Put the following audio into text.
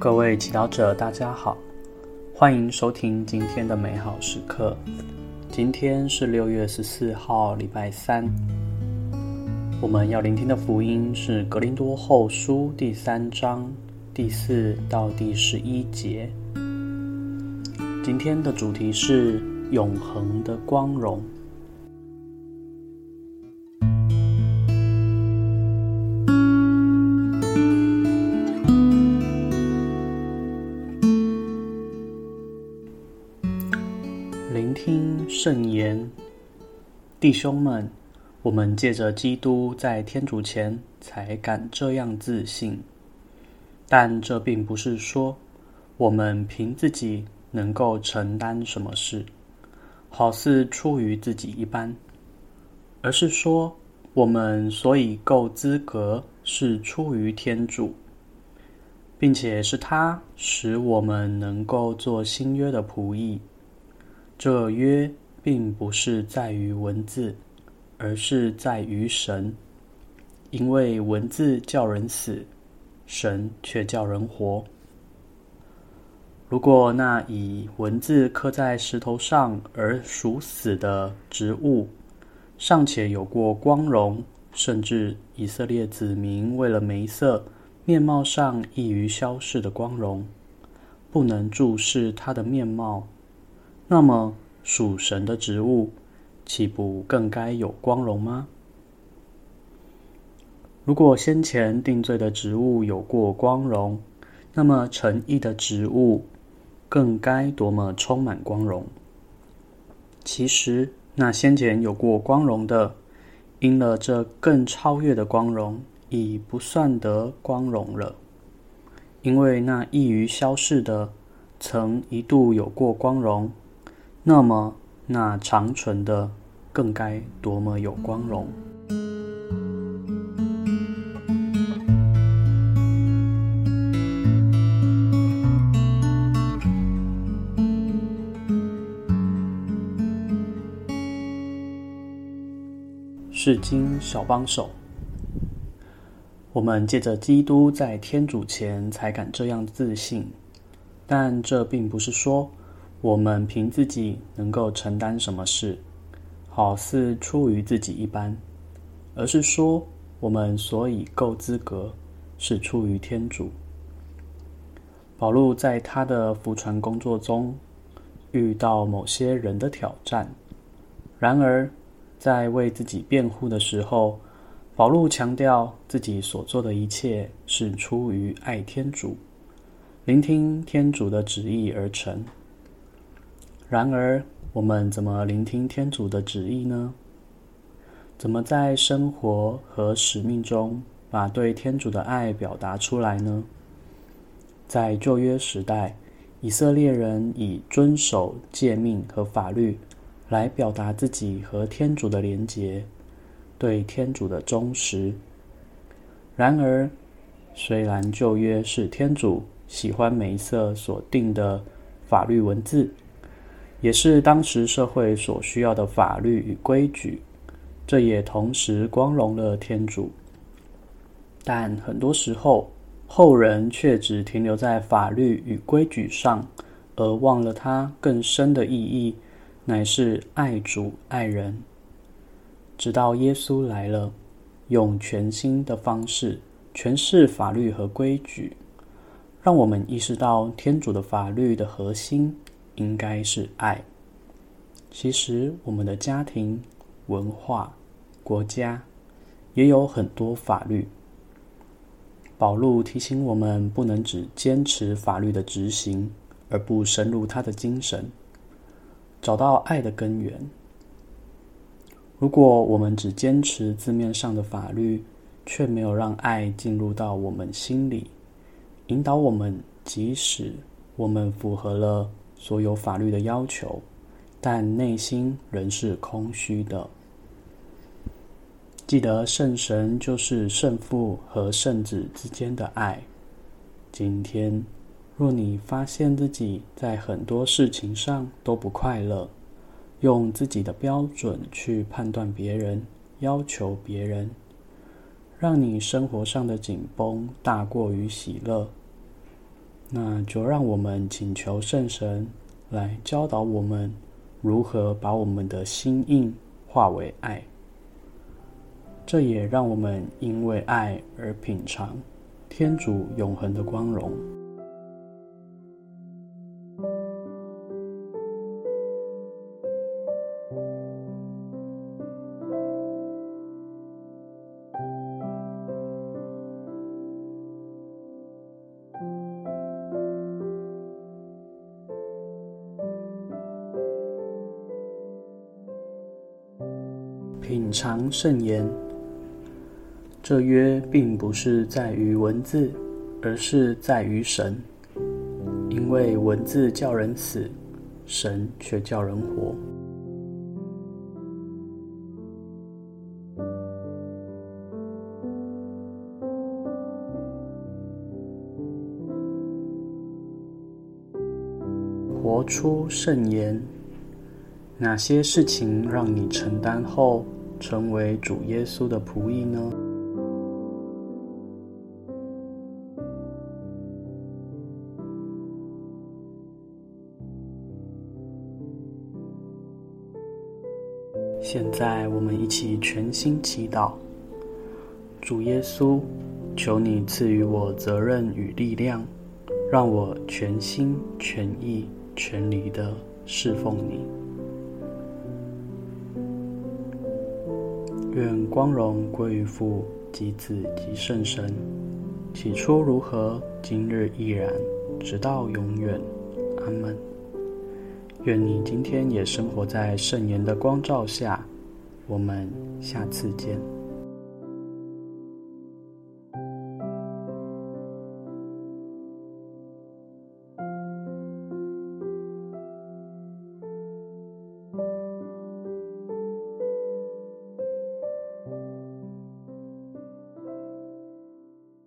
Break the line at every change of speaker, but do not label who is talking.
各位祈祷者，大家好，欢迎收听今天的美好时刻。今天是六月十四号，礼拜三。我们要聆听的福音是《格林多后书》第三章第四到第十一节。今天的主题是永恒的光荣。弟兄们，我们借着基督在天主前才敢这样自信，但这并不是说我们凭自己能够承担什么事，好似出于自己一般，而是说我们所以够资格是出于天主，并且是他使我们能够做新约的仆役。这约并不是在于文字，而是在于神，因为文字叫人死，神却叫人活。如果那以文字刻在石头上而属死的植物，尚且有过光荣，甚至以色列子民为了梅瑟，面貌上易于消逝的光荣，不能注视他的面貌。那么，属神的植物，岂不更该有光荣吗？如果先前定罪的植物有过光荣，那么诚意的植物更该多么充满光荣！其实，那先前有过光荣的，因了这更超越的光荣，已不算得光荣了，因为那易于消逝的，曾一度有过光荣。那么，那长存的更该多么有光荣！释经小帮手，我们借着基督在天主前才敢这样自信，但这并不是说，我们凭自己能够承担什么事，好似出于自己一般，而是说我们所以够资格，是出于天主。保禄在他的福传工作中遇到某些人的挑战，然而在为自己辩护的时候，保禄强调自己所做的一切是出于爱天主，聆听天主的旨意而成。然而，我们怎么聆听天主的旨意呢？怎么在生活和使命中把对天主的爱表达出来呢？在旧约时代，以色列人以遵守诫命和法律来表达自己和天主的连结，对天主的忠实。然而，虽然旧约是天主喜欢梅瑟所定的法律文字，也是当时社会所需要的法律与规矩，这也同时光荣了天主。但很多时候，后人却只停留在法律与规矩上，而忘了它更深的意义，乃是爱主爱人。直到耶稣来了，用全新的方式诠释法律和规矩，让我们意识到天主的法律的核心。应该是爱。其实，我们的家庭、文化、国家也有很多法律。保禄提醒我们，不能只坚持法律的执行，而不深入它的精神，找到爱的根源。如果我们只坚持字面上的法律，却没有让爱进入到我们心里，引导我们，即使我们符合了。所有法律的要求，但内心仍是空虚的。记得圣神就是圣父和圣子之间的爱。今天，若你发现自己在很多事情上都不快乐，用自己的标准去判断别人，要求别人，让你生活上的紧绷大过于喜乐。那就让我们请求圣神来教导我们如何把我们的心印化为爱。这也让我们因为爱而品尝天主永恒的光荣。品尝圣言。这约并不是在于文字，而是在于神。因为文字叫人死，神却叫人活。活出圣言。哪些事情让你承担后，成为主耶稣的仆役呢？现在，我们一起全心祈祷。主耶稣，求你赐予我责任与力量，让我全心全意全力的侍奉你。愿光荣归于父及子及圣神，起初如何，今日亦然，直到永远。阿门。愿你今天也生活在圣言的光照下。我们下次见。